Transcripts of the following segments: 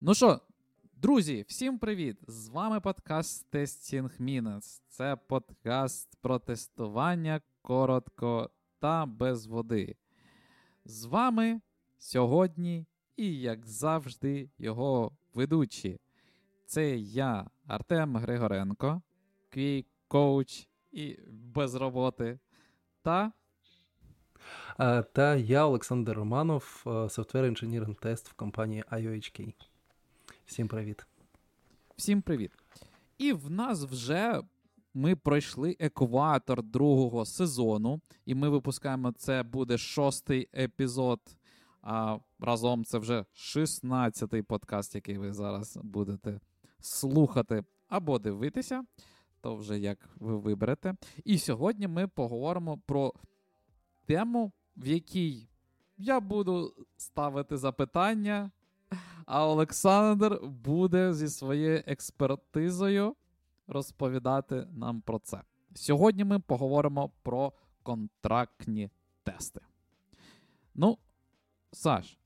Ну що, друзі, всім привіт! З вами подкаст Testing Minutes. Це подкаст про тестування коротко та без води. З вами сьогодні і, як завжди, його ведучі. Це я, Артем Григоренко, квій коуч і без роботи. Та та я, Олександр Романов, софтвер інженіринг тест в компанії IOHK. Всім привіт. Всім привіт. І в нас вже ми пройшли екватор другого сезону, і ми випускаємо це буде шостий епізод. А разом це вже 16-й подкаст, який ви зараз будете слухати або дивитися. То вже як ви виберете. І сьогодні ми поговоримо про тему, в якій я буду ставити запитання, а Олександр буде зі своєю експертизою розповідати нам про це. Сьогодні ми поговоримо про контрактні тести. Ну, Саш,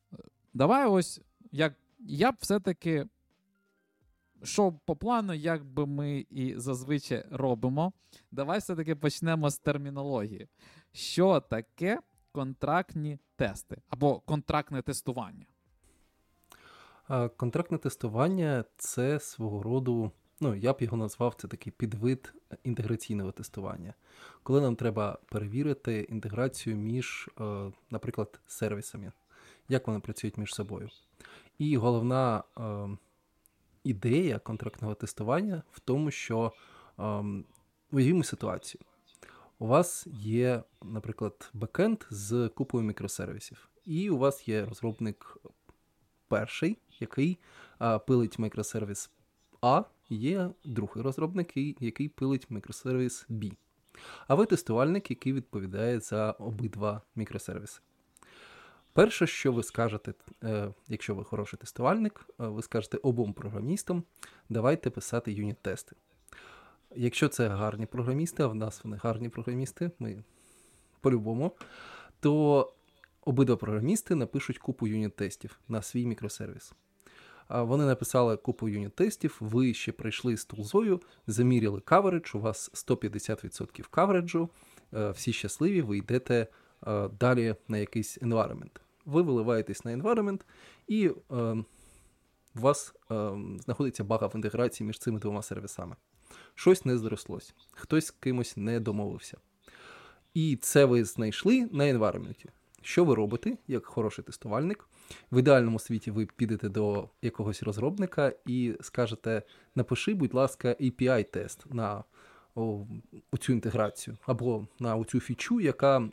давай ось як я б все-таки. Що по плану, як би ми і зазвичай робимо, давай все-таки почнемо з термінології. Що таке контрактні тести або контрактне тестування? Контрактне тестування це свого роду, ну я б його назвав, це такий підвид інтеграційного тестування, коли нам треба перевірити інтеграцію між, е, наприклад, сервісами, як вони працюють між собою. І головна е, ідея контрактного тестування в тому, що ем, уявімо ситуацію. У вас є, наприклад, бекенд з купою мікросервісів, і у вас є розробник перший, який а, пилить мікросервіс А, є другий розробник, який пилить мікросервіс B. А ви тестувальник, який відповідає за обидва мікросервіси. Перше, що ви скажете, е, якщо ви хороший тестувальник, е, ви скажете обом програмістам, давайте писати юніт-тести. Якщо це гарні програмісти, а в нас вони гарні програмісти, ми по-любому, то обидва програмісти напишуть купу юніт-тестів на свій мікросервіс. Вони написали купу юніт-тестів, ви ще прийшли з тулзою, заміряли каверидж, у вас 150% кавериджу, е, всі щасливі, ви йдете е, далі на якийсь environment. Ви виливаєтесь на environment, і е, у вас знаходиться бага в інтеграції між цими двома сервісами. Щось не зрослось, хтось з кимось не домовився. І це ви знайшли на environment. Що ви робите, як хороший тестувальник? В ідеальному світі ви підете до якогось розробника і скажете: напиши, будь ласка, API-тест на о, цю інтеграцію, або на цю фічу, яка е,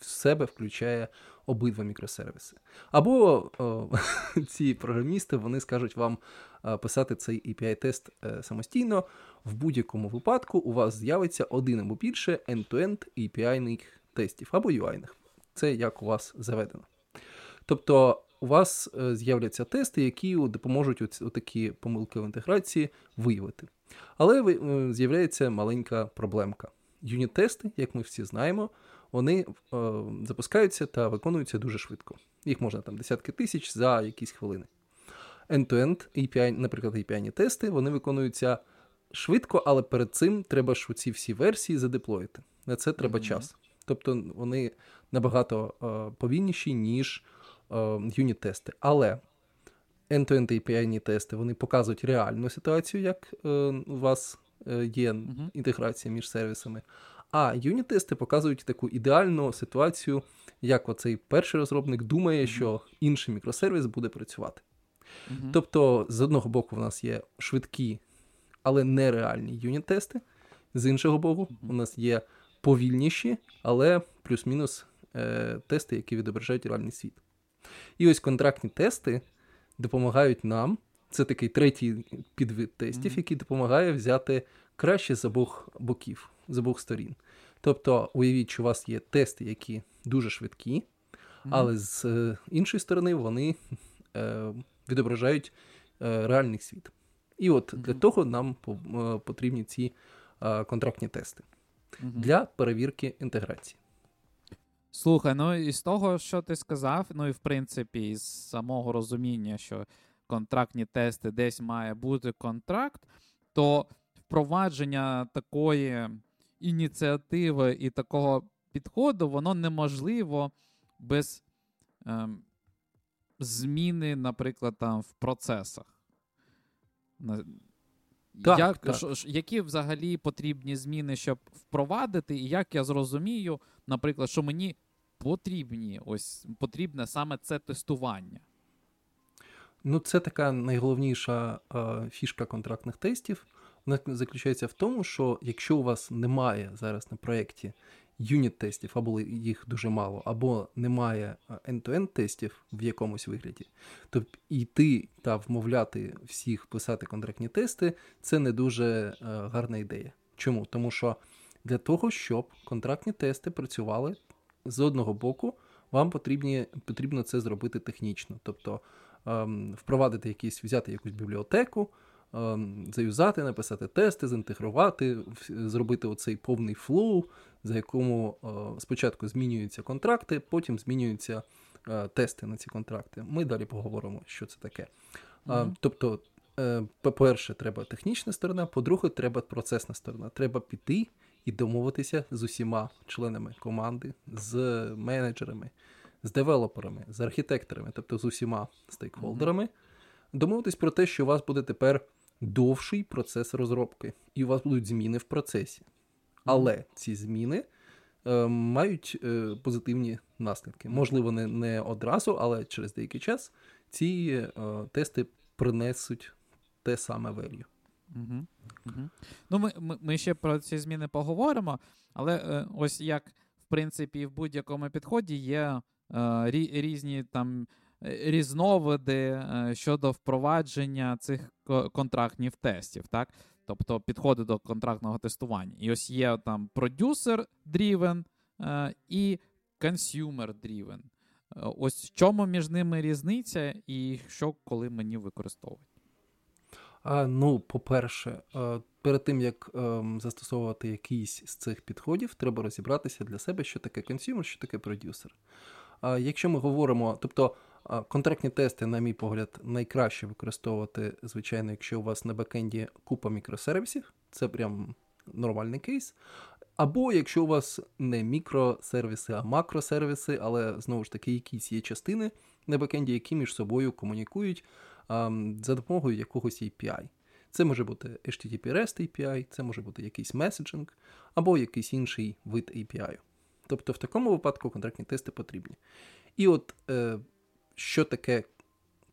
в себе включає обидва мікросервіси. Або о, ці програмісти вони скажуть вам е, писати цей API-тест е, самостійно. В будь-якому випадку у вас з'явиться один або більше end-to-end API-них тестів або UI-них. Це як у вас заведено. Тобто у вас е, з'являться тести, які допоможуть такі помилки в інтеграції виявити. Але е, з'являється маленька проблемка. Юніт-тести, як ми всі знаємо, вони е, запускаються та виконуються дуже швидко. Їх можна там десятки тисяч за якісь хвилини. End-to-end, API, наприклад, API тести, вони виконуються швидко, але перед цим треба ж ці всі версії задеплоїти. На це треба mm-hmm. час. Тобто вони набагато е, повільніші, ніж юніт-тести. Але end-to-end API тести вони показують реальну ситуацію, як е, у вас е, є інтеграція між сервісами. А юніт-тести показують таку ідеальну ситуацію, як оцей перший розробник думає, що інший мікросервіс буде працювати. Тобто, з одного боку, в нас є швидкі, але нереальні юніт-тести, з іншого боку, у нас є повільніші, але плюс-мінус е, тести, які відображають реальний світ. І ось контрактні тести допомагають нам. Це такий третій підвид тестів, mm-hmm. який допомагає взяти краще з обох боків, з обох сторін. Тобто, уявіть, що у вас є тести, які дуже швидкі, mm-hmm. але з е, іншої сторони вони е, відображають е, реальний світ. І от mm-hmm. для того нам е, потрібні ці е, контрактні тести для перевірки інтеграції. Слухай, ну із того, що ти сказав, ну і в принципі, із самого розуміння, що контрактні тести, десь має бути контракт, то впровадження такої ініціативи і такого підходу, воно неможливо без ем, зміни, наприклад, там в процесах. Так, як, так. Ш, ш, які взагалі потрібні зміни, щоб впровадити, і як я зрозумію, наприклад, що мені потрібні, ось потрібне саме це тестування? Ну, це така найголовніша е, фішка контрактних тестів. Вона заключається в тому, що якщо у вас немає зараз на проєкті юніт-тестів, або їх дуже мало, або немає end-to-end тестів в якомусь вигляді, то йти та вмовляти всіх писати контрактні тести це не дуже е, гарна ідея. Чому? Тому що для того, щоб контрактні тести працювали з одного боку, вам потрібні, потрібно це зробити технічно. Тобто ем, впровадити якісь, взяти якусь бібліотеку. Ем, заюзати, написати тести, зінтегрувати, зробити оцей повний flow, за якому е, спочатку змінюються контракти, потім змінюються е, тести на ці контракти. Ми далі поговоримо, що це таке. Mm-hmm. Тобто, по-перше, треба технічна сторона, по-друге, треба процесна сторона. Треба піти і домовитися з усіма членами команди, з менеджерами, з девелоперами, з архітекторами, тобто з усіма стейкхолдерами. Mm-hmm. Домовитись про те, що у вас буде тепер довший процес розробки, і у вас будуть зміни в процесі. Але ці зміни е, мають е, позитивні наслідки. Можливо, не не одразу, але через деякий час ці е, тести принесуть те саме value. Угу. Угу. Ну, Ми ми, ми ще про ці зміни поговоримо, але е, ось як в принципі в будь-якому підході є е, різні там різновиди е, щодо впровадження цих контрактних тестів, так? Тобто підходи до контрактного тестування. І ось є там продюсер-дрівен і consumer-driven. Е, ось в чому між ними різниця, і що коли мені використовувати? А, Ну, по-перше, е, перед тим як ем, застосовувати якийсь з цих підходів, треба розібратися для себе, що таке консюмер, що таке продюсер. Якщо ми говоримо, тобто Контрактні тести, на мій погляд, найкраще використовувати, звичайно, якщо у вас на бекенді купа мікросервісів, це прям нормальний кейс. Або якщо у вас не мікросервіси, а макросервіси, але знову ж таки, якісь є частини на бекенді, які між собою комунікують за допомогою якогось API. Це може бути HTTP REST API, це може бути якийсь меседжинг, або якийсь інший вид API. Тобто в такому випадку контрактні тести потрібні. І от е, що таке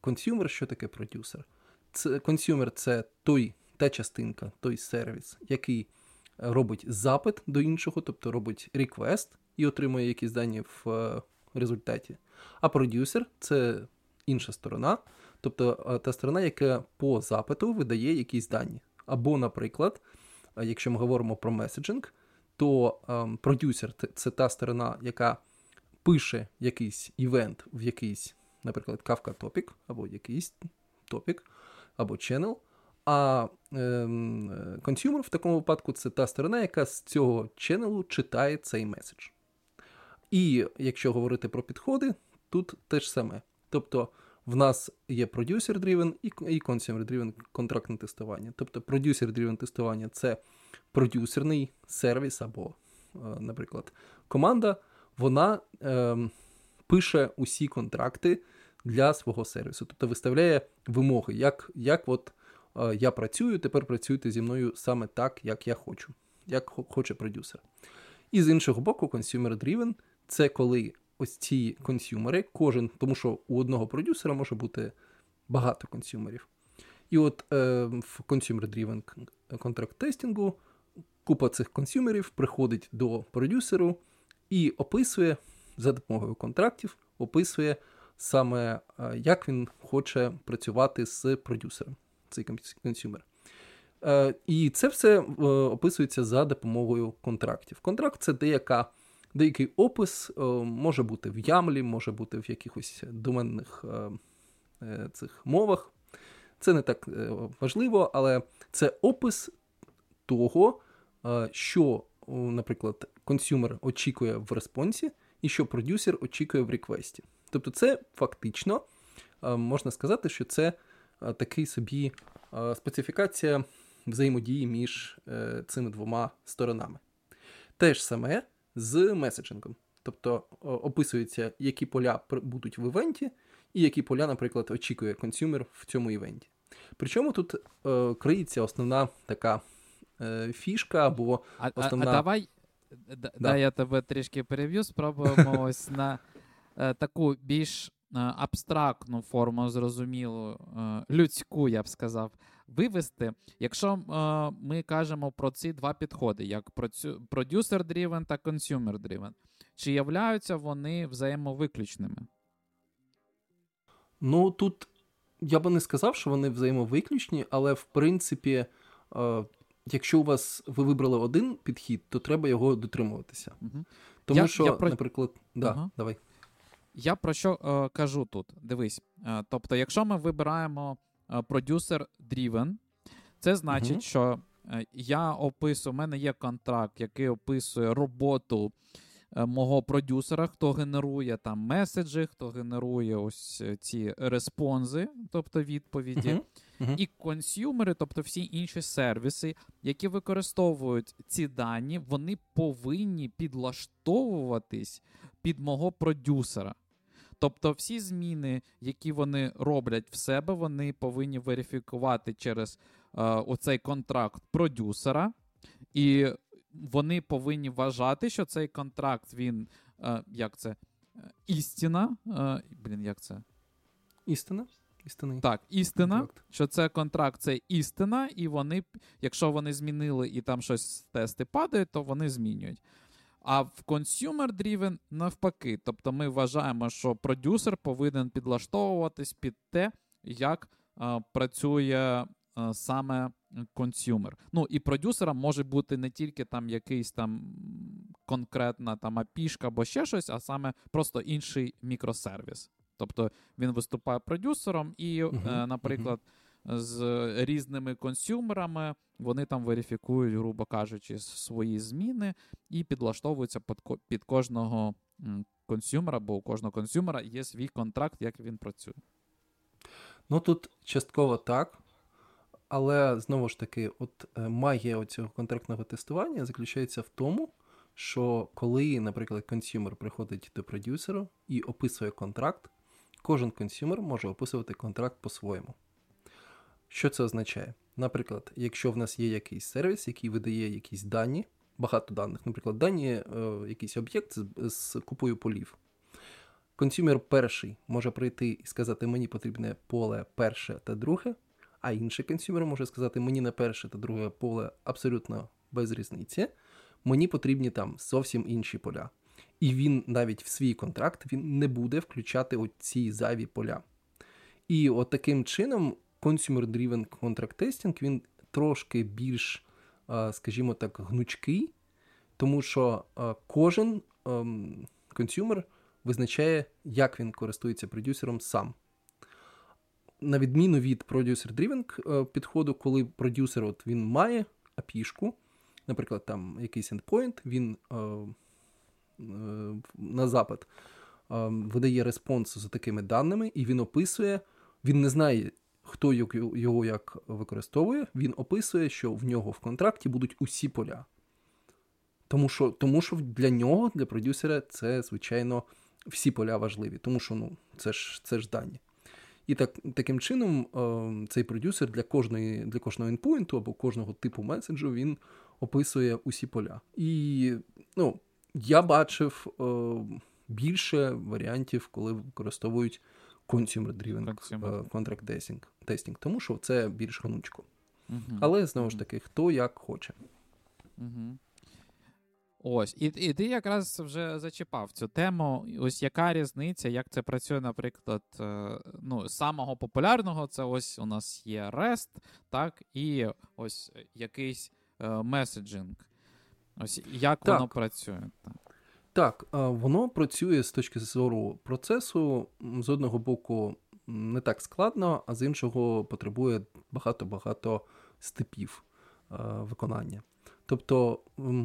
консюмер, що таке продюсер. Це консюмер це той, та частинка, той сервіс, який робить запит до іншого, тобто робить реквест і отримує якісь дані в е, результаті. А продюсер це інша сторона, тобто е, та сторона, яка по запиту видає якісь дані. Або, наприклад, е, якщо ми говоримо про меседжинг, то ем, продюсер це та сторона, яка пише якийсь івент в якийсь наприклад, Kafka Topic, або якийсь топік, або channel, а ем, консюмер в такому випадку це та сторона, яка з цього ченелу читає цей меседж. І якщо говорити про підходи, тут те ж саме. Тобто в нас є producer-driven і consumer-driven контрактне тестування. Тобто producer-driven тестування це продюсерний сервіс або, е, наприклад, команда, вона. Пише усі контракти для свого сервісу, тобто виставляє вимоги, як як от е, я працюю, тепер працюйте зі мною саме так, як я хочу, як хоче продюсер. І з іншого боку, consumer driven це коли ось ці консюмери, кожен, тому що у одного продюсера може бути багато консюмерів. І от е, в consumer driven contract testing у купа цих consumer ів приходить до продюсеру і описує за допомогою контрактів описує саме, е, як він хоче працювати з продюсером, цей consumer. Е, і це все е, описується за допомогою контрактів. Контракт це деяка, деякий опис, може бути в YAML і, може бути в якихось доменних цих мовах. Це не так важливо, але це опис того, що, наприклад, консюмер очікує в респонсі, і що продюсер очікує в реквесті. Тобто, це фактично можна сказати, що це такий собі специфікація взаємодії між цими двома сторонами. Те ж саме з меседжингом. Тобто описується, які поля будуть в івенті, і які поля, наприклад, очікує консюмер в цьому івенті. Причому тут е, криється основна така е, фішка або основна. А, а, а давай да. дай я тебе трішки перев'ю, спробуємо ось на е, таку більш е, абстрактну форму, зрозумілу, е, людську, я б сказав, вивести. Якщо е, ми кажемо про ці два підходи, як продюсер-дрівен та consumer-driven, чи являються вони взаємовиключними? Ну тут я би не сказав, що вони взаємовиключні, але в принципі, е, якщо у вас ви вибрали один підхід, то треба його дотримуватися. Угу. Тому я, що, я про... наприклад, да, ага. давай. Я про що е, кажу тут? Дивись. Е, тобто, якщо ми вибираємо продюсер Driven, це значить, угу. що е, я описую, у мене є контракт, який описує роботу. Е, мого продюсера, хто генерує там меседжі, хто генерує ось е, ці респонзи, тобто відповіді, uh-huh. Uh-huh. і консюмери, тобто всі інші сервіси, які використовують ці дані, вони повинні підлаштовуватись під мого продюсера. Тобто всі зміни, які вони роблять в себе, вони повинні верифікувати через е, оцей контракт продюсера. І вони повинні вважати, що цей контракт він е, як це? Е, істина. Е, блін, як це? Істина? Істинний. Так, істина, контракт. що це контракт, це істина, і вони, якщо вони змінили і там щось тести падають, то вони змінюють. А в consumer driven навпаки. Тобто ми вважаємо, що продюсер повинен підлаштовуватись під те, як е, працює е, саме консюмер. Ну і продюсером може бути не тільки там якийсь там конкретна там апішка або ще щось, а саме просто інший мікросервіс. Тобто він виступає продюсером, і, uh-huh, е, наприклад, uh-huh. з різними консюмерами вони там верифікують, грубо кажучи, свої зміни і підлаштовуються під, під кожного консюмера, бо у кожного консюмера є свій контракт, як він працює. Ну тут частково так. Але знову ж таки, от е, магія цього контрактного тестування заключається в тому, що коли, наприклад, consumer приходить до продюсера і описує контракт, кожен consumer може описувати контракт по-своєму. Що це означає? Наприклад, якщо в нас є якийсь сервіс, який видає якісь дані, багато даних, наприклад, дані, е, якийсь об'єкт з, з купою полів. Consumer перший може прийти і сказати, мені потрібне поле перше та друге а інший consumer може сказати, мені на перше та друге поле абсолютно без різниці, мені потрібні там зовсім інші поля. І він навіть в свій контракт він не буде включати оці зайві поля. І от таким чином Consumer-Driven Contract Testing він трошки більш, скажімо так, гнучкий, тому що кожен ем, консюмер визначає, як він користується продюсером сам на відміну від producer-driven е, підходу, коли продюсер от він має апішку, наприклад, там якийсь endpoint, він е, е, на запит е, видає респонс за такими даними, і він описує, він не знає, хто його як використовує, він описує, що в нього в контракті будуть усі поля. Тому що тому що для нього, для продюсера, це, звичайно, всі поля важливі, тому що ну, це ж це ж дані. І так, таким чином е, цей продюсер для кожної, для кожного інпоінту або кожного типу меседжу він описує усі поля. І ну, я бачив е, більше варіантів, коли використовують consumer-driven е, contract testing, testing, тому що це більш гнучко. uh Але знову ж таки, хто як хоче. uh Ось, і і ти якраз вже зачіпав цю тему. Ось яка різниця, як це працює, наприклад, е, ну, самого популярного це ось у нас є REST, так, і ось якийсь меседжинг. Ось як так. воно працює? Так, воно працює з точки зору процесу. З одного боку, не так складно, а з іншого потребує багато-багато степів е, виконання. Тобто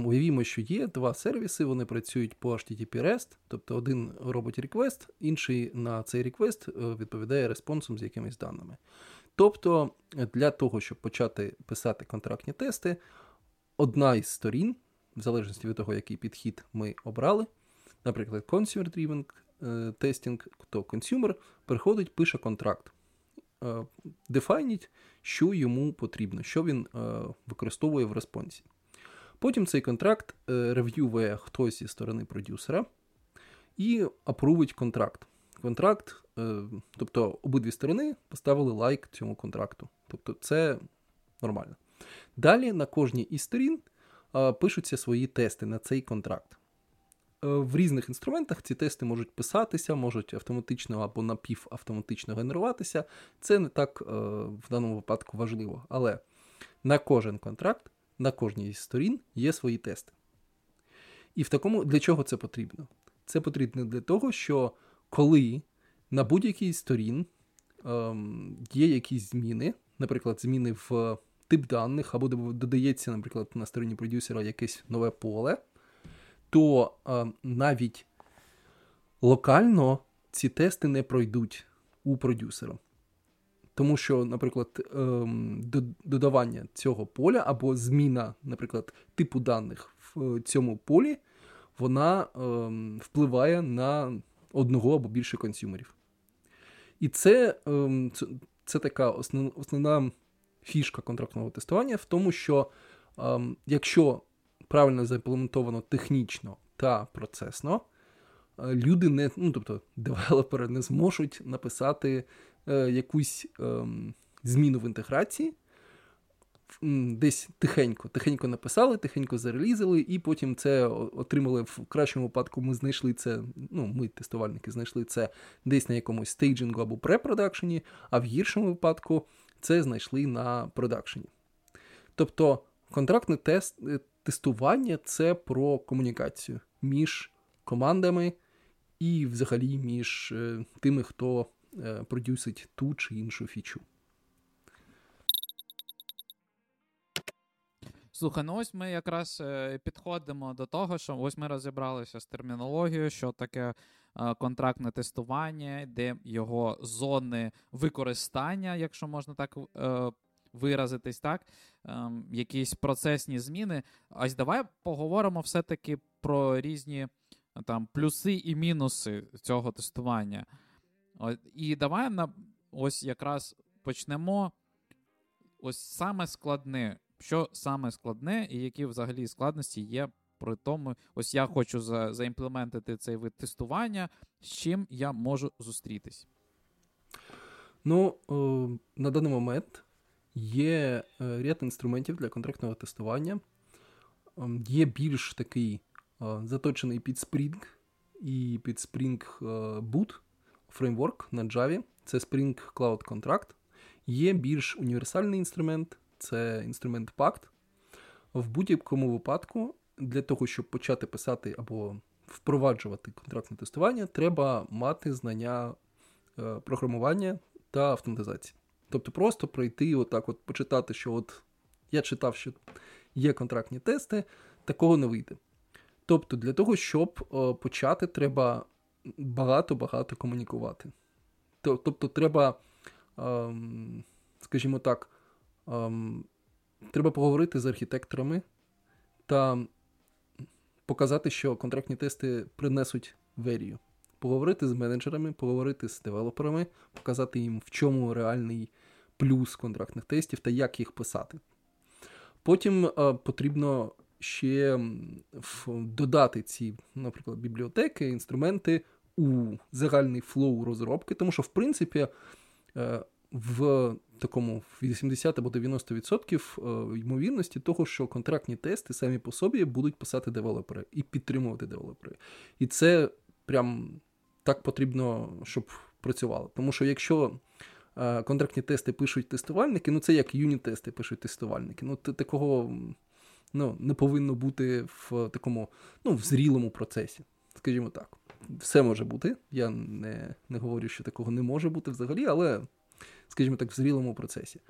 уявімо, що є два сервіси, вони працюють по HTTP REST, тобто один робить реквест, інший на цей реквест відповідає респонсом з якимись даними. Тобто, для того, щоб почати писати контрактні тести, одна із сторін, в залежності від того, який підхід ми обрали, наприклад, consumer-driven testing, то consumer приходить, пише контракт, дефайніть, що йому потрібно, що він використовує в респонсі. Потім цей контракт рев'ює хтось зі сторони продюсера і апрувить контракт. Контракт, тобто обидві сторони поставили лайк цьому контракту. Тобто це нормально. Далі на кожній із сторін пишуться свої тести на цей контракт. В різних інструментах ці тести можуть писатися, можуть автоматично або напівавтоматично генеруватися. Це не так в даному випадку важливо. Але на кожен контракт, на кожній із сторін є свої тести. І в такому для чого це потрібно? Це потрібно для того, що коли на будь-якій сторін ем, є якісь зміни, наприклад, зміни в тип даних, або додається, наприклад, на стороні продюсера якесь нове поле, то е, навіть локально ці тести не пройдуть у продюсера. Тому що, наприклад, ем, додавання цього поля або зміна, наприклад, типу даних в цьому полі, вона ем, впливає на одного або більше консюмерів. І це, ем, це, така основна фішка контрактного тестування в тому, що ем, якщо правильно заімплементовано технічно та процесно, е, люди не, ну тобто девелопери не зможуть написати е, якусь е, зміну в інтеграції. Десь тихенько, тихенько написали, тихенько зарелізили, і потім це отримали в кращому випадку. Ми знайшли це. Ну, ми, тестувальники, знайшли це десь на якомусь стейджингу або препродакшені, а в гіршому випадку це знайшли на продакшені. Тобто контрактне тест, е, тестування це про комунікацію між командами і взагалі між е, тими, хто е, продюсить ту чи іншу фічу. Слухай, ну ось ми якраз підходимо до того, що ось ми розібралися з термінологією, що таке контрактне тестування, де його зони використання, якщо можна так е, виразитись, так, ем, якісь процесні зміни. Ось давай поговоримо все-таки про різні там плюси і мінуси цього тестування. І давай на ось якраз почнемо. Ось саме складне, що саме складне, і які взагалі складності є при тому, ось я хочу за, заімплементити цей вид тестування, з чим я можу зустрітись. Ну, о, на даний момент є е, ряд інструментів для контрактного тестування. Ем, є більш такий о, заточений під Spring і під Spring Boot фреймворк на Java. Це Spring Cloud Contract. Є більш універсальний інструмент, це інструмент Pact. В будь-якому випадку для того, щоб почати писати або впроваджувати контрактне тестування, треба мати знання е, програмування та автоматизації. Тобто просто пройти, отак, от почитати, що от я читав, що є контрактні тести, такого не вийде. Тобто, для того, щоб е, почати, треба багато-багато комунікувати. Тобто, треба, ем, скажімо так, ем, треба поговорити з архітекторами та показати, що контрактні тести принесуть верію. Поговорити з менеджерами, поговорити з девелоперами, показати їм, в чому реальний плюс контрактних тестів та як їх писати. Потім е, потрібно ще додати ці, наприклад, бібліотеки, інструменти у загальний flow розробки, тому що, в принципі, е, в такому 80 або 90% е, ймовірності того, що контрактні тести самі по собі будуть писати девелопери і підтримувати девелопери. І це прям так потрібно, щоб працювало. Тому що якщо е, контрактні тести пишуть тестувальники, ну це як юніт-тести пишуть тестувальники. Ну, такого ну, не повинно бути в такому ну, в зрілому процесі. Скажімо так. Все може бути. Я не не говорю, що такого не може бути взагалі, але скажімо так, в зрілому процесі.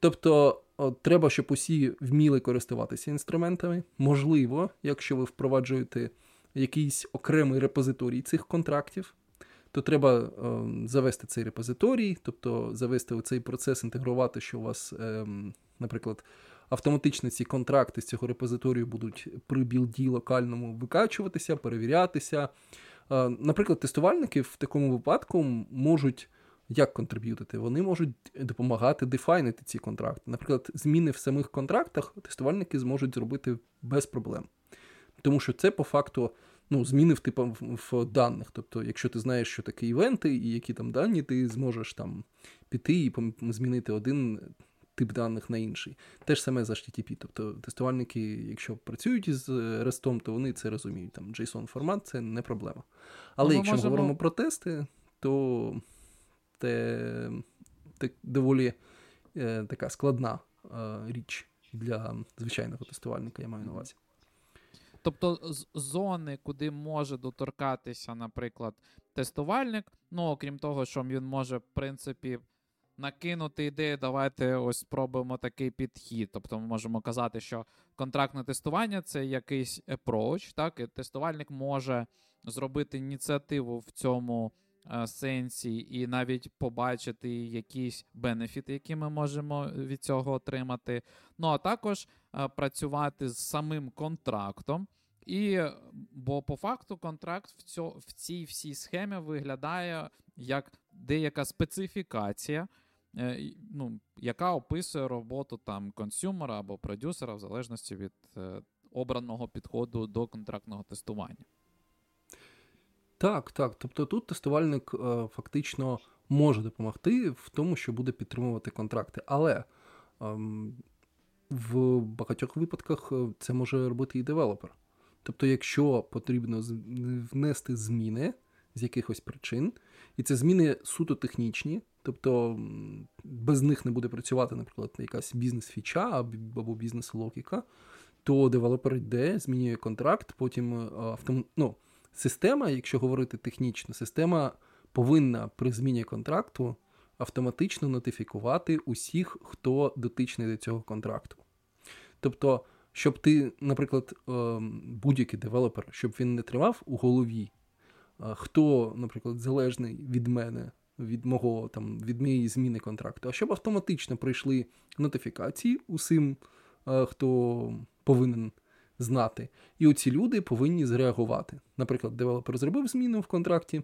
Тобто, от, треба, щоб усі вміли користуватися інструментами. Можливо, якщо ви впроваджуєте якийсь окремий репозиторій цих контрактів, то треба е, завести цей репозиторій, тобто завести цей процес, інтегрувати, що у вас, е, наприклад, автоматично ці контракти з цього репозиторію будуть при білді локальному викачуватися, перевірятися. Е, наприклад, тестувальники в такому випадку можуть. Як контриб'ютити? Вони можуть допомагати дефайнити ці контракти. Наприклад, зміни в самих контрактах тестувальники зможуть зробити без проблем. Тому що це по факту ну, зміни в типу в даних. Тобто, якщо ти знаєш, що таке івенти і які там дані, ти зможеш там піти і змінити один тип даних на інший. Те ж саме за HTTP. Тобто тестувальники, якщо працюють із REST, то вони це розуміють. Там JSON формат це не проблема. Але ну, якщо ми можемо... говоримо про тести, то це доволі е, така складна е, річ для звичайного тестувальника, я маю на увазі. Тобто зони, куди може доторкатися, наприклад, тестувальник, ну, окрім того, що він може, в принципі, накинути ідею, давайте ось спробуємо такий підхід. Тобто ми можемо казати, що контрактне тестування це якийсь approach, так, і тестувальник може зробити ініціативу в цьому сенсі і навіть побачити якісь бенефіти, які ми можемо від цього отримати. Ну а також е, працювати з самим контрактом. І бо по факту контракт в цьо, в цій всій схемі виглядає як деяка специфікація, е, ну, яка описує роботу там консюмера або продюсера в залежності від е, обраного підходу до контрактного тестування. Так, так. Тобто тут тестувальник е, фактично може допомогти в тому, що буде підтримувати контракти. Але е, в багатьох випадках е, це може робити і девелопер. Тобто, якщо потрібно внести зміни з якихось причин, і це зміни суто технічні, тобто без них не буде працювати, наприклад, якась бізнес-фіча або бізнес-логіка, то девелопер йде, змінює контракт, потім е, автом... ну, система, якщо говорити технічно, система повинна при зміні контракту автоматично нотифікувати усіх, хто дотичний до цього контракту. Тобто щоб ти, наприклад, ем, будь-який девелопер, щоб він не тримав у голові, хто, наприклад, залежний від мене, від мого там, від моєї зміни контракту, а щоб автоматично прийшли нотифікації усім, хто повинен знати. І оці люди повинні зреагувати. Наприклад, девелопер зробив зміну в контракті,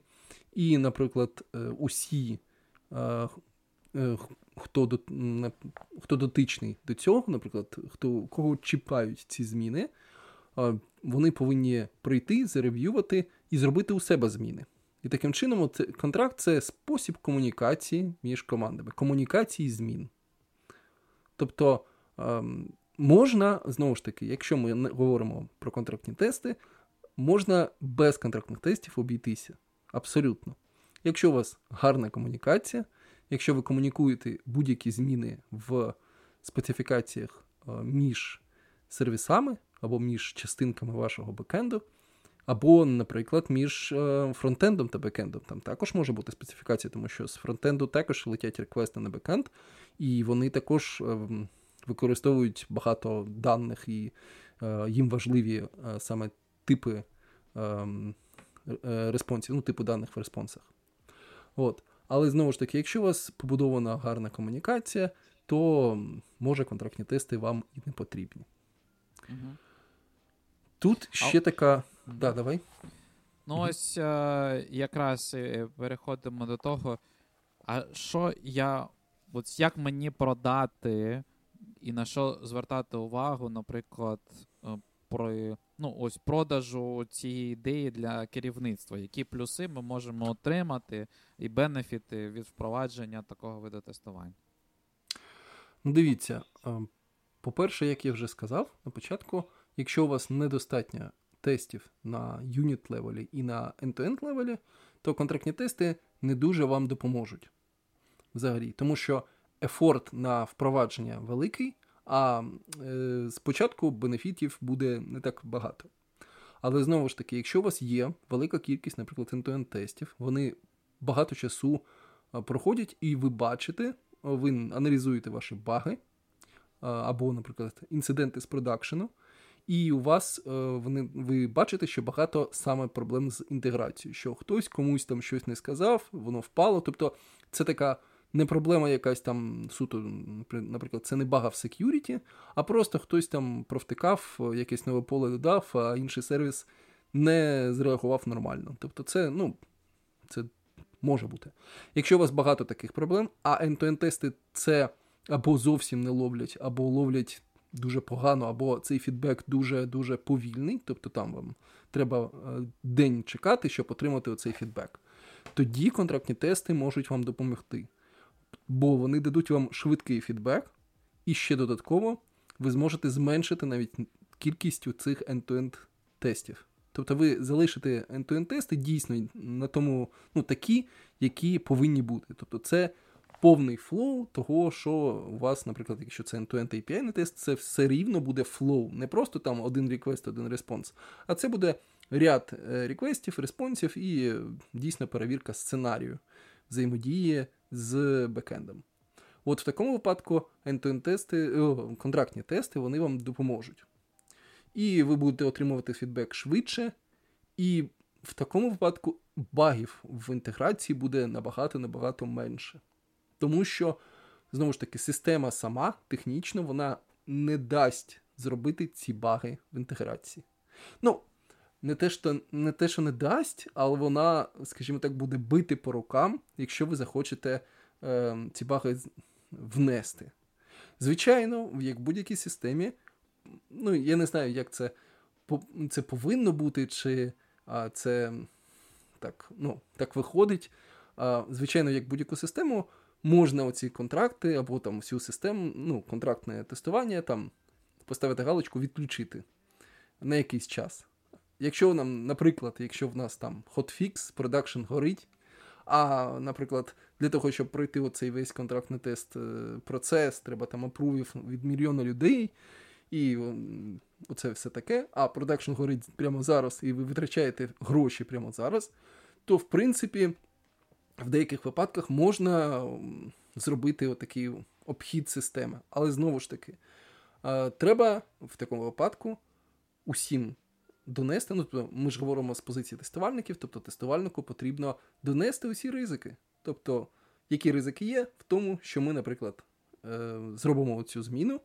і, наприклад, е, усі Е, хто хто дотичний до цього, наприклад, хто кого чіпають ці зміни, вони повинні прийти, зарев'ювати і зробити у себе зміни. І таким чином, контракт це спосіб комунікації між командами, комунікації змін. Тобто можна, знову ж таки, якщо ми говоримо про контрактні тести, можна без контрактних тестів обійтися. Абсолютно. Якщо у вас гарна комунікація, якщо ви комунікуєте будь-які зміни в специфікаціях е, між сервісами або між частинками вашого бекенду, або, наприклад, між е, фронтендом та бекендом. Там також може бути специфікація, тому що з фронтенду також летять реквести на бекенд, і вони також е, використовують багато даних, і їм важливі саме типи респонсів, ну, типу даних в респонсах. От. Але знову ж таки, якщо у вас побудована гарна комунікація, то може контрактні тести вам і не потрібні. Угу. Тут ще а... така. Да, давай. Ну, ось е- якраз переходимо до того, а що я. От як мені продати і на що звертати увагу, наприклад, е, про ну, ось продажу цієї ідеї для керівництва, які плюси ми можемо отримати і бенефіти від впровадження такого виду тестувань? Ну, дивіться, по-перше, як я вже сказав на початку, якщо у вас недостатньо тестів на unit level і і на end-to-end level і, то контрактні тести не дуже вам допоможуть взагалі, тому що ефорт на впровадження великий, а е, спочатку бенефітів буде не так багато. Але знову ж таки, якщо у вас є велика кількість, наприклад, end-to-end тестів, вони багато часу проходять, і ви бачите, ви аналізуєте ваші баги або, наприклад, інциденти з продакшену, І у вас е, вони ви бачите, що багато саме проблем з інтеграцією, що хтось комусь там щось не сказав, воно впало. Тобто це така не проблема якась там суто, наприклад, це не бага в security, а просто хтось там провтикав, якесь нове поле додав, а інший сервіс не зреагував нормально. Тобто, це, ну, це може бути. Якщо у вас багато таких проблем, а end-to-end тести це або зовсім не ловлять, або ловлять дуже погано, або цей фідбек дуже-дуже повільний, тобто там вам треба е, день чекати, щоб отримати оцей фідбек. Тоді контрактні тести можуть вам допомогти. Бо вони дадуть вам швидкий фідбек, і ще додатково ви зможете зменшити навіть кількість цих end-to-end тестів. Тобто ви залишите end-to-end тести дійсно на тому, ну, такі, які повинні бути. Тобто це повний flow того, що у вас, наприклад, якщо це end-to-end API-ний тест, це все рівно буде flow. Не просто там один request, один response, а це буде ряд е, реквестів, респонсів і дійсно перевірка сценарію взаємодії з бекендом. От в такому випадку тести, контрактні тести вони вам допоможуть. І ви будете отримувати фідбек швидше, і в такому випадку багів в інтеграції буде набагато-набагато менше. Тому що, знову ж таки, система сама технічно вона не дасть зробити ці баги в інтеграції. Ну, не те, що не те, що не дасть, але вона, скажімо так, буде бити по рукам, якщо ви захочете е, ці баги внести. Звичайно, як в будь-якій системі, ну, я не знаю, як це це повинно бути, чи а, це так ну, так виходить. А, Звичайно, як будь-яку систему, можна оці контракти або там всю систему, ну, контрактне тестування там поставити галочку відключити на якийсь час. Якщо нам, наприклад, якщо в нас там hotfix, production горить, а, наприклад, для того, щоб пройти оцей весь контрактний тест е, процес, треба там апрувів від мільйона людей, і оце все таке, а production горить прямо зараз, і ви витрачаєте гроші прямо зараз, то в принципі в деяких випадках можна зробити отакий обхід системи. Але знову ж таки, треба в такому випадку усім донести. Ну, тобто ми ж говоримо з позиції тестувальників, тобто тестувальнику потрібно донести усі ризики. Тобто, які ризики є в тому, що ми, наприклад, е, зробимо цю зміну,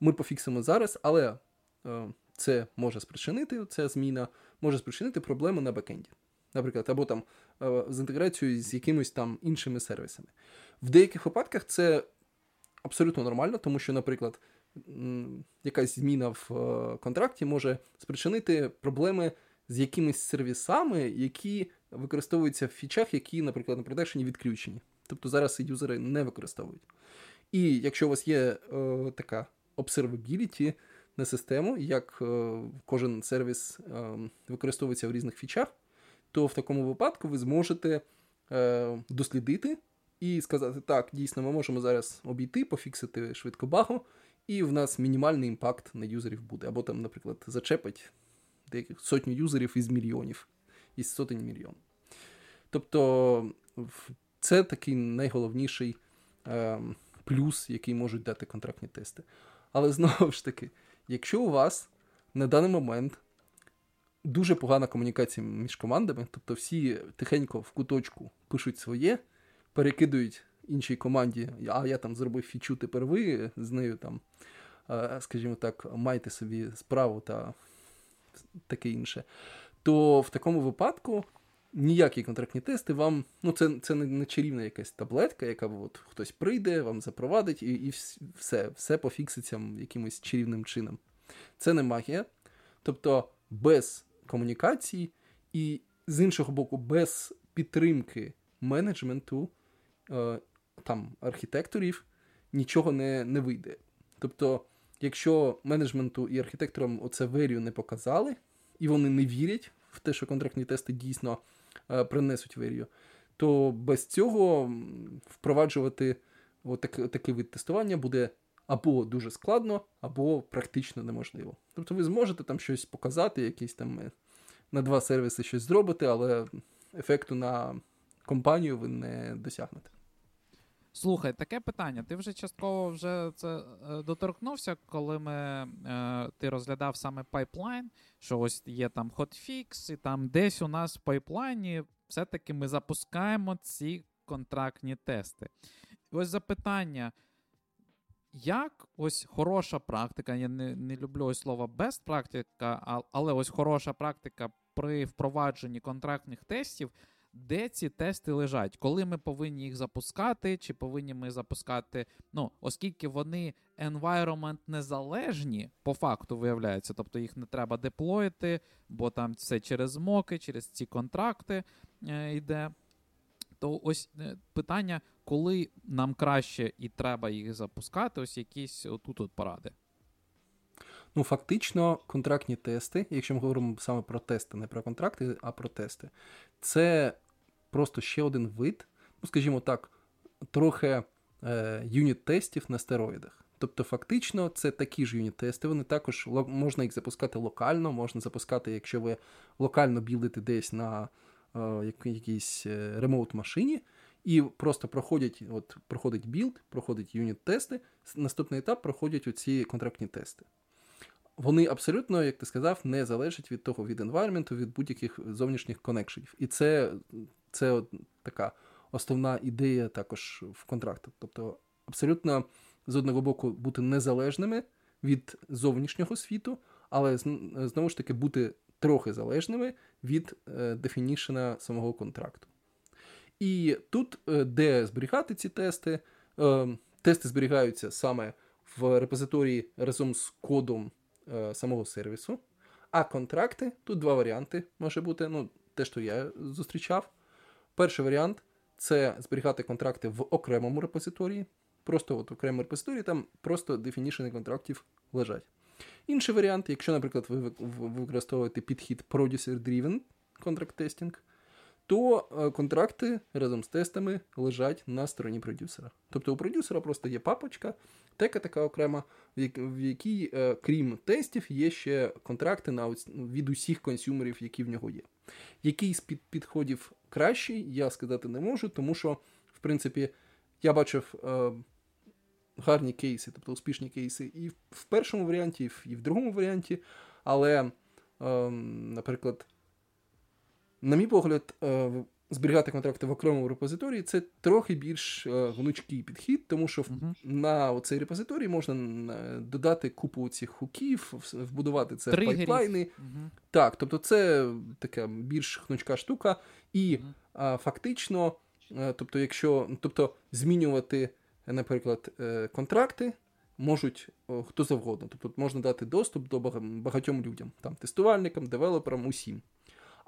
ми пофіксимо зараз, але е, це може спричинити, ця зміна може спричинити проблеми на бекенді. Наприклад, або там е, з інтеграцією з якимись там іншими сервісами. В деяких випадках це абсолютно нормально, тому що, наприклад, якась зміна в е, контракті може спричинити проблеми з якимись сервісами, які використовуються в фічах, які, наприклад, на продакшені відключені. Тобто зараз юзери не використовують. І якщо у вас є е, така observability на систему, як е, кожен сервіс е, використовується в різних фічах, то в такому випадку ви зможете е, дослідити і сказати, так, дійсно, ми можемо зараз обійти, пофіксити швидко багу, і в нас мінімальний імпакт на юзерів буде. Або там, наприклад, зачепить деяких сотню юзерів із мільйонів, із сотень мільйон. Тобто це такий найголовніший е, плюс, який можуть дати контрактні тести. Але знову ж таки, якщо у вас на даний момент дуже погана комунікація між командами, тобто всі тихенько в куточку пишуть своє, перекидують іншій команді, а я там зробив фічу, тепер ви з нею там, скажімо так, майте собі справу та таке інше, то в такому випадку. Ніякі контрактні тести вам, ну це це не чарівна якась таблетка, яка от хтось прийде, вам запровадить, і і все все пофікситься якимось чарівним чином. Це не магія. Тобто без комунікації і з іншого боку, без підтримки менеджменту е, там архітекторів нічого не не вийде. Тобто, якщо менеджменту і архітекторам оце верію не показали, і вони не вірять в те, що контрактні тести дійсно е, принесуть верію, то без цього впроваджувати отак, такий вид тестування буде або дуже складно, або практично неможливо. Тобто ви зможете там щось показати, якісь там е, на два сервіси щось зробити, але ефекту на компанію ви не досягнете. Слухай, таке питання. Ти вже частково вже це е, доторкнувся, коли ми, е, ти розглядав саме пайплайн, що ось є там хотфікс, і там десь у нас в пайплайні все-таки ми запускаємо ці контрактні тести. І ось запитання. Як ось хороша практика, я не не люблю ось слово best практика, але ось хороша практика при впровадженні контрактних тестів де ці тести лежать, коли ми повинні їх запускати, чи повинні ми запускати, ну, оскільки вони environment незалежні, по факту виявляється, тобто їх не треба деплоїти, бо там все через моки, через ці контракти е, йде. То ось е, питання, коли нам краще і треба їх запускати, ось якісь отут от поради. Ну, фактично, контрактні тести, якщо ми говоримо саме про тести, не про контракти, а про тести, це просто ще один вид, ну, скажімо так, трохи е, unit-тестів на стероїдах. Тобто, фактично, це такі ж unit-тести, вони також можна їх запускати локально, можна запускати, якщо ви локально білдите десь на е, якійсь е, remote-машині, і просто проходять, от проходить білд, проходить unit-тести, наступний етап проходять оці контрактні тести вони абсолютно, як ти сказав, не залежать від того, від environment, від будь-яких зовнішніх коннекшенів. І це це така основна ідея також в контрактах. Тобто, абсолютно з одного боку бути незалежними від зовнішнього світу, але знову ж таки бути трохи залежними від дефінішена самого контракту. І тут, е, де зберігати ці тести, е, тести зберігаються саме в репозиторії разом з кодом Е, самого сервісу. А контракти тут два варіанти може бути. Ну, те, що я зустрічав. Перший варіант це зберігати контракти в окремому репозиторії. Просто от в окремому репозиторії там просто дефінішени контрактів лежать. Інший варіант, якщо, наприклад, ви використовуєте підхід Producer-Driven Contract Testing, то е, контракти разом з тестами лежать на стороні продюсера. Тобто у продюсера просто є папочка, тека така окрема, в якій, е, крім тестів, є ще контракти на від усіх консюмерів, які в нього є. Який з підходів кращий, я сказати не можу, тому що, в принципі, я бачив е, гарні кейси, тобто успішні кейси, і в першому варіанті, і в другому варіанті, але, е, наприклад, на мій погляд, е, зберігати контракти в окремому репозиторії це трохи більш е, гнучкий підхід, тому що uh-huh. на цей репозиторій можна додати купу цих хуків, вбудувати це в пайплайни. Uh-huh. Так, тобто це така більш гнучка штука, і uh-huh. фактично, е, тобто, якщо тобто, змінювати, наприклад, контракти. Можуть хто завгодно, тобто можна дати доступ до багатьом людям, там тестувальникам, девелоперам, усім.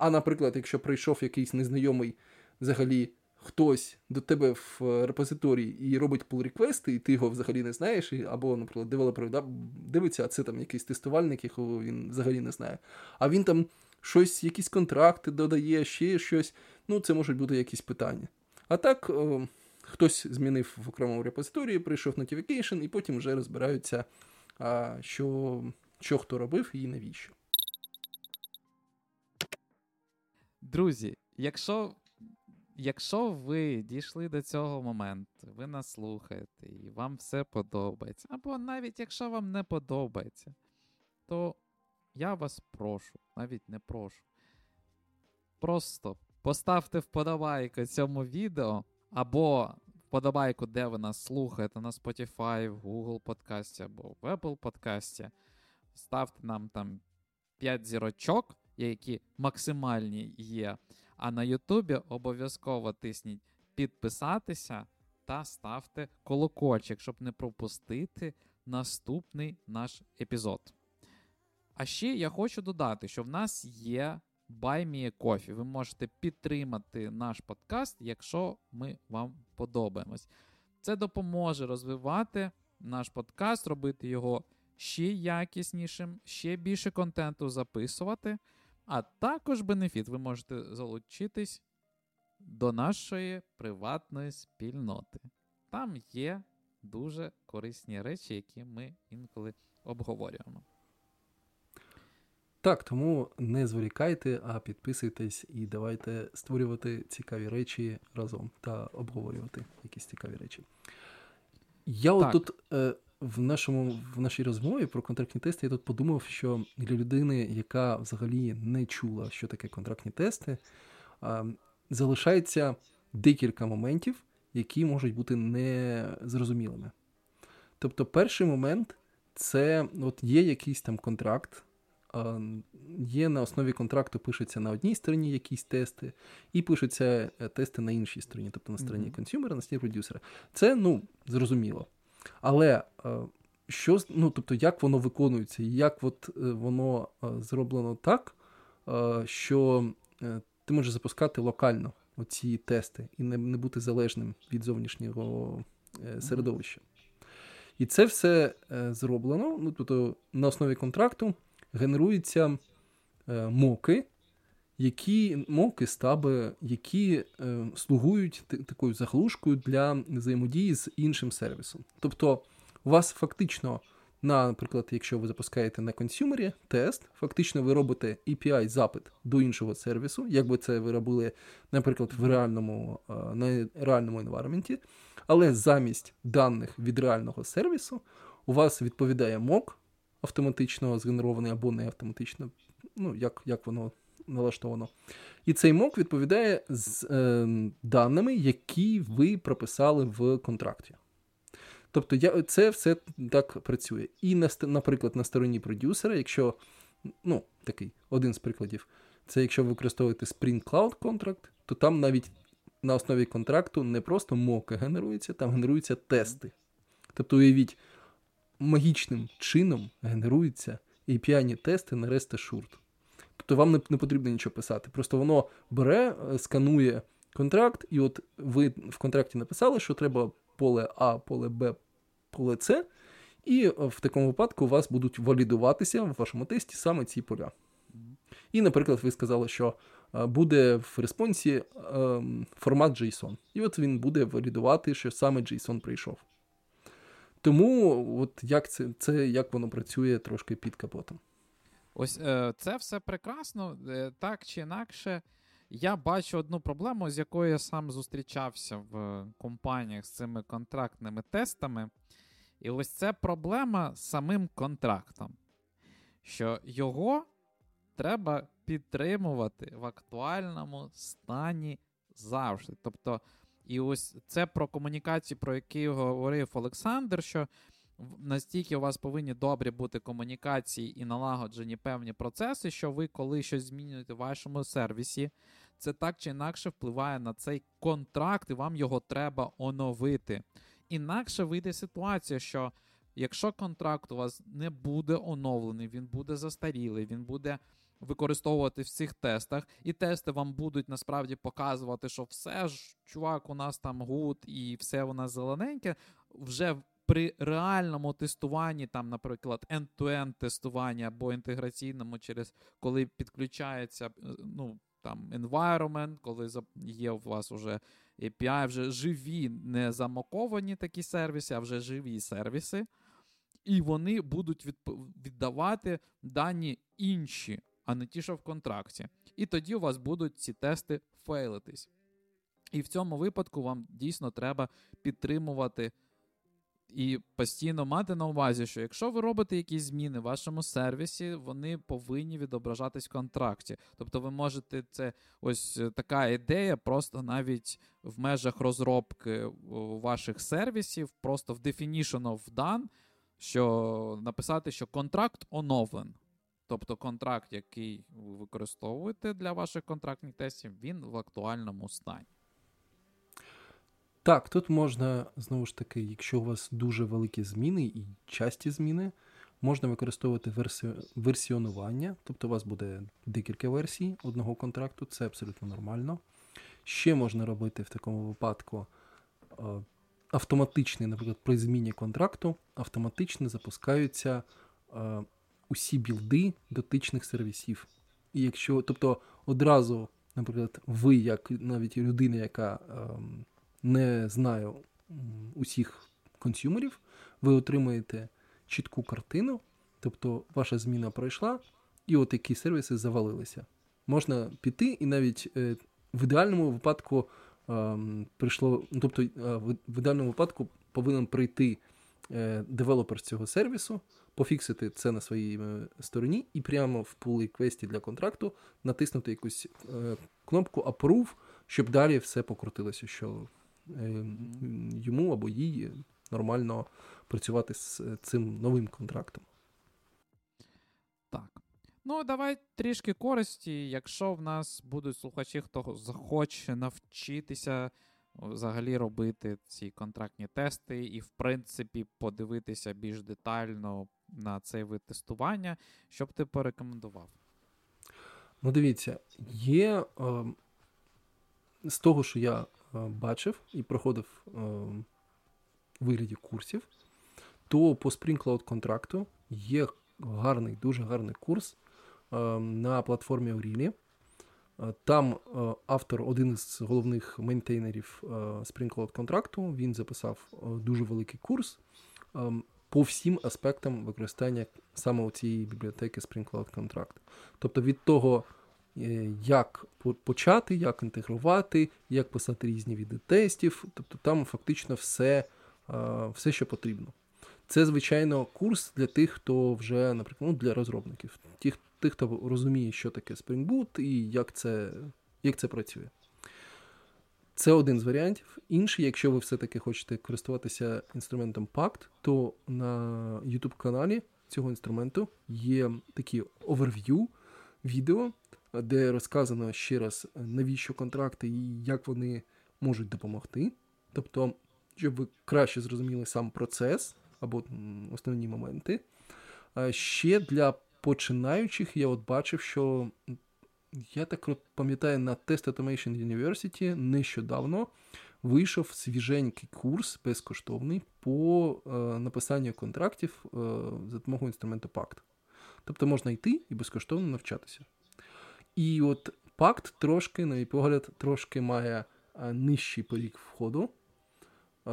А, наприклад, якщо прийшов якийсь незнайомий взагалі хтось до тебе в е, репозиторії і робить pull request и і ти його взагалі не знаєш, або, наприклад, девелопер да, дивиться, а це там якийсь тестувальник, якого він взагалі не знає. А він там щось, якісь контракти додає, ще щось. Ну, це можуть бути якісь питання. А так. О, Хтось змінив в окремому репозиторії, прийшов notification, і потім вже розбираються, що що хто робив і навіщо. Друзі, якщо якщо ви дійшли до цього моменту, ви нас слухаєте і вам все подобається, або навіть якщо вам не подобається, то я вас прошу, навіть не прошу. Просто поставте вподобайку цьому відео, або вподобайку, де ви нас слухаєте, на Spotify, в Google подкасті або в Apple подкасті. Ставте нам там 5 зірочок які максимальні є. А на Ютубі обов'язково тисніть підписатися та ставте колокольчик, щоб не пропустити наступний наш епізод. А ще я хочу додати, що в нас є Coffee. Ви можете підтримати наш подкаст, якщо ми вам подобаємось. Це допоможе розвивати наш подкаст, робити його ще якіснішим, ще більше контенту записувати. А також бенефіт, ви можете залучитись до нашої приватної спільноти. Там є дуже корисні речі, які ми інколи обговорюємо. Так, тому не зволікайте, а підписуйтесь і давайте створювати цікаві речі разом та обговорювати якісь цікаві речі. Я от тут е, в нашому, в нашій розмові про контрактні тести я тут подумав, що для людини, яка взагалі не чула, що таке контрактні тести, залишається декілька моментів, які можуть бути незрозумілими. Тобто, перший момент це от є якийсь там контракт. Є на основі контракту пишуться на одній стороні якісь тести, і пишуться е, тести на іншій стороні, тобто на стороні mm-hmm. консюмера, на стороні продюсера. Це ну, зрозуміло. Але е, що ну, тобто, як воно виконується, як от е, воно зроблено так, що ти можеш запускати локально оці тести і не не бути залежним від зовнішнього середовища. І це все зроблено. ну, тобто, На основі контракту генеруються моки, які моки, стаби, які е, слугують т- такою заглушкою для взаємодії з іншим сервісом. Тобто, у вас фактично, наприклад, якщо ви запускаєте на консюмері тест, фактично ви робите API-запит до іншого сервісу, якби це ви робили, наприклад, в реальному е, на реальному environment, але замість даних від реального сервісу у вас відповідає мок автоматично згенерований або не автоматично, ну, як, як воно налаштовано. І цей мок відповідає з е, даними, які ви прописали в контракті. Тобто я, це все так працює. І, на, наприклад, на стороні продюсера, якщо ну, такий один з прикладів, це якщо ви використовуєте Spring Cloud контракт, то там навіть на основі контракту не просто моки генеруються, там генеруються тести. Тобто, уявіть, магічним чином генеруються API тести на REST Assured. Тобто вам не, не потрібно нічого писати. Просто воно бере, е, сканує контракт, і от ви в контракті написали, що треба поле А, поле Б, поле С, і е, в такому випадку у вас будуть валідуватися в вашому тесті саме ці поля. І, наприклад, ви сказали, що е, буде в респонсі формат JSON. І от він буде валідувати, що саме JSON прийшов. Тому, от як це, це як воно працює трошки під капотом. Ось е, це все прекрасно, е, так чи інакше. Я бачу одну проблему, з якою я сам зустрічався в компаніях з цими контрактними тестами. І ось це проблема з самим контрактом, що його треба підтримувати в актуальному стані завжди. Тобто, і ось це про комунікацію, про які говорив Олександр, що настільки у вас повинні добрі бути комунікації і налагоджені певні процеси, що ви, коли щось змінюєте в вашому сервісі, це так чи інакше впливає на цей контракт, і вам його треба оновити. Інакше вийде ситуація, що якщо контракт у вас не буде оновлений, він буде застарілий, він буде. Використовувати в цих тестах, і тести вам будуть насправді показувати, що все ж, чувак, у нас там good і все у нас зелененьке. Вже при реальному тестуванні, там, наприклад, end-to-end тестуванні або інтеграційному, через коли підключається е, ну, там, environment, коли є у вас вже API, вже живі, не замоковані такі сервіси, а вже живі сервіси, і вони будуть віддавати дані інші, а не ті, що в контракті. І тоді у вас будуть ці тести фейлитись. І в цьому випадку вам дійсно треба підтримувати і постійно мати на увазі, що якщо ви робите якісь зміни в вашому сервісі, вони повинні відображатись в контракті. Тобто ви можете це ось е, така ідея, просто навіть в межах розробки ваших сервісів, просто в definition of done, що написати, що контракт оновлен. Тобто контракт, який ви використовуєте для ваших контрактних тестів, він в актуальному стані. Так, тут можна, знову ж таки, якщо у вас дуже великі зміни і часті зміни, можна використовувати версі... версіонування, тобто у вас буде декілька версій одного контракту, це абсолютно нормально. Ще можна робити в такому випадку е, автоматичний, наприклад, при зміні контракту, автоматично запускаються е, усі білди дотичних сервісів. І якщо, тобто, одразу, наприклад, ви, як навіть людина, яка. Не знаю усіх консюмерів, ви отримаєте чітку картину, тобто ваша зміна пройшла, і от які сервіси завалилися. Можна піти, і навіть е, в ідеальному випадку прийшло, тобто, в ідеальному випадку повинен прийти е, девелопер з цього сервісу, пофіксити це на своїй е, стороні, і прямо в pull request і для контракту натиснути якусь кнопку Approve, щоб далі все покрутилося, що йому або їй нормально працювати з цим новим контрактом. Так. Ну, давай трішки користі. Якщо в нас будуть слухачі, хто захоче навчитися взагалі робити ці контрактні тести, і, в принципі, подивитися більш детально на цей вид тестування, що б ти порекомендував? Ну, дивіться, є е, з того, що я е, бачив і проходив е, у вигляді курсів, то по Spring Cloud контракту є гарний, дуже гарний курс е, на платформі Aurili. Е, там е, автор, один із головних мейнтейнерів Spring Cloud контракту, він записав дуже великий курс по всім аспектам використання саме цієї бібліотеки Spring Cloud Contract. Тобто від того, як почати, як інтегрувати, як писати різні види тестів, тобто там фактично все, все що потрібно. Це, звичайно, курс для тих, хто вже, наприклад, ну, для розробників, тих, тих, хто розуміє, що таке Spring Boot і як це, як це працює. Це один з варіантів. Інший, якщо ви все-таки хочете користуватися інструментом Pact, то на YouTube каналі цього інструменту є такі оверв'ю відео, де розказано ще раз, навіщо контракти і як вони можуть допомогти. Тобто, щоб ви краще зрозуміли сам процес або основні моменти. Ще для починаючих я от бачив, що я так пам'ятаю, на Test Automation University нещодавно вийшов свіженький курс безкоштовний по е, написанню контрактів е, за допомогою інструменту Pact. Тобто можна йти і безкоштовно навчатися. І от Pact трошки, на мій погляд, трошки має е, нижчий порік входу.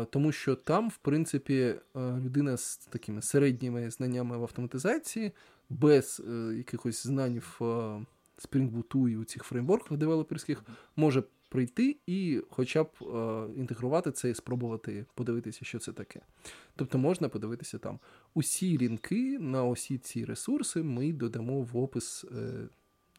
Тому що там, в принципі, е, людина з такими середніми знаннями в автоматизації, без е, якихось знань в е, Spring і у цих фреймворках девелоперських, може прийти і хоча б інтегрувати це і спробувати подивитися, що це таке. Тобто можна подивитися там. Усі лінки на усі ці ресурси ми додамо в опис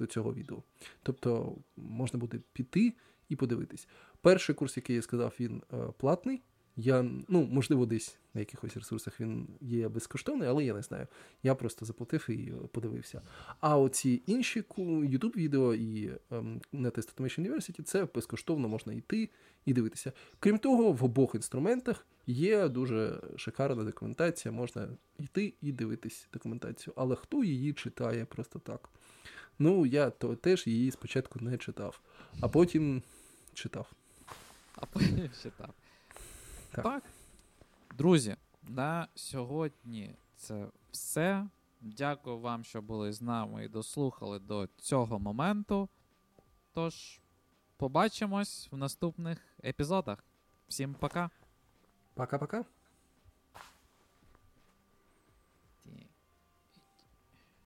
до цього відео. Тобто можна буде піти і подивитись. Перший курс, який я сказав, він платний. Я, ну, можливо, десь на якихось ресурсах він є безкоштовний, але я не знаю. Я просто заплатив і подивився. А оці інші youtube відео і ем, на Automation University це безкоштовно можна йти і дивитися. Крім того, в обох інструментах є дуже шикарна документація, можна йти і дивитись документацію. Але хто її читає просто так? Ну, я то теж її спочатку не читав, а потім читав. А потім читав. Так. так. Друзі, на сьогодні це все. Дякую вам, що були з нами і дослухали до цього моменту. Тож, побачимось в наступних епізодах. Всім пока. Пока-пока.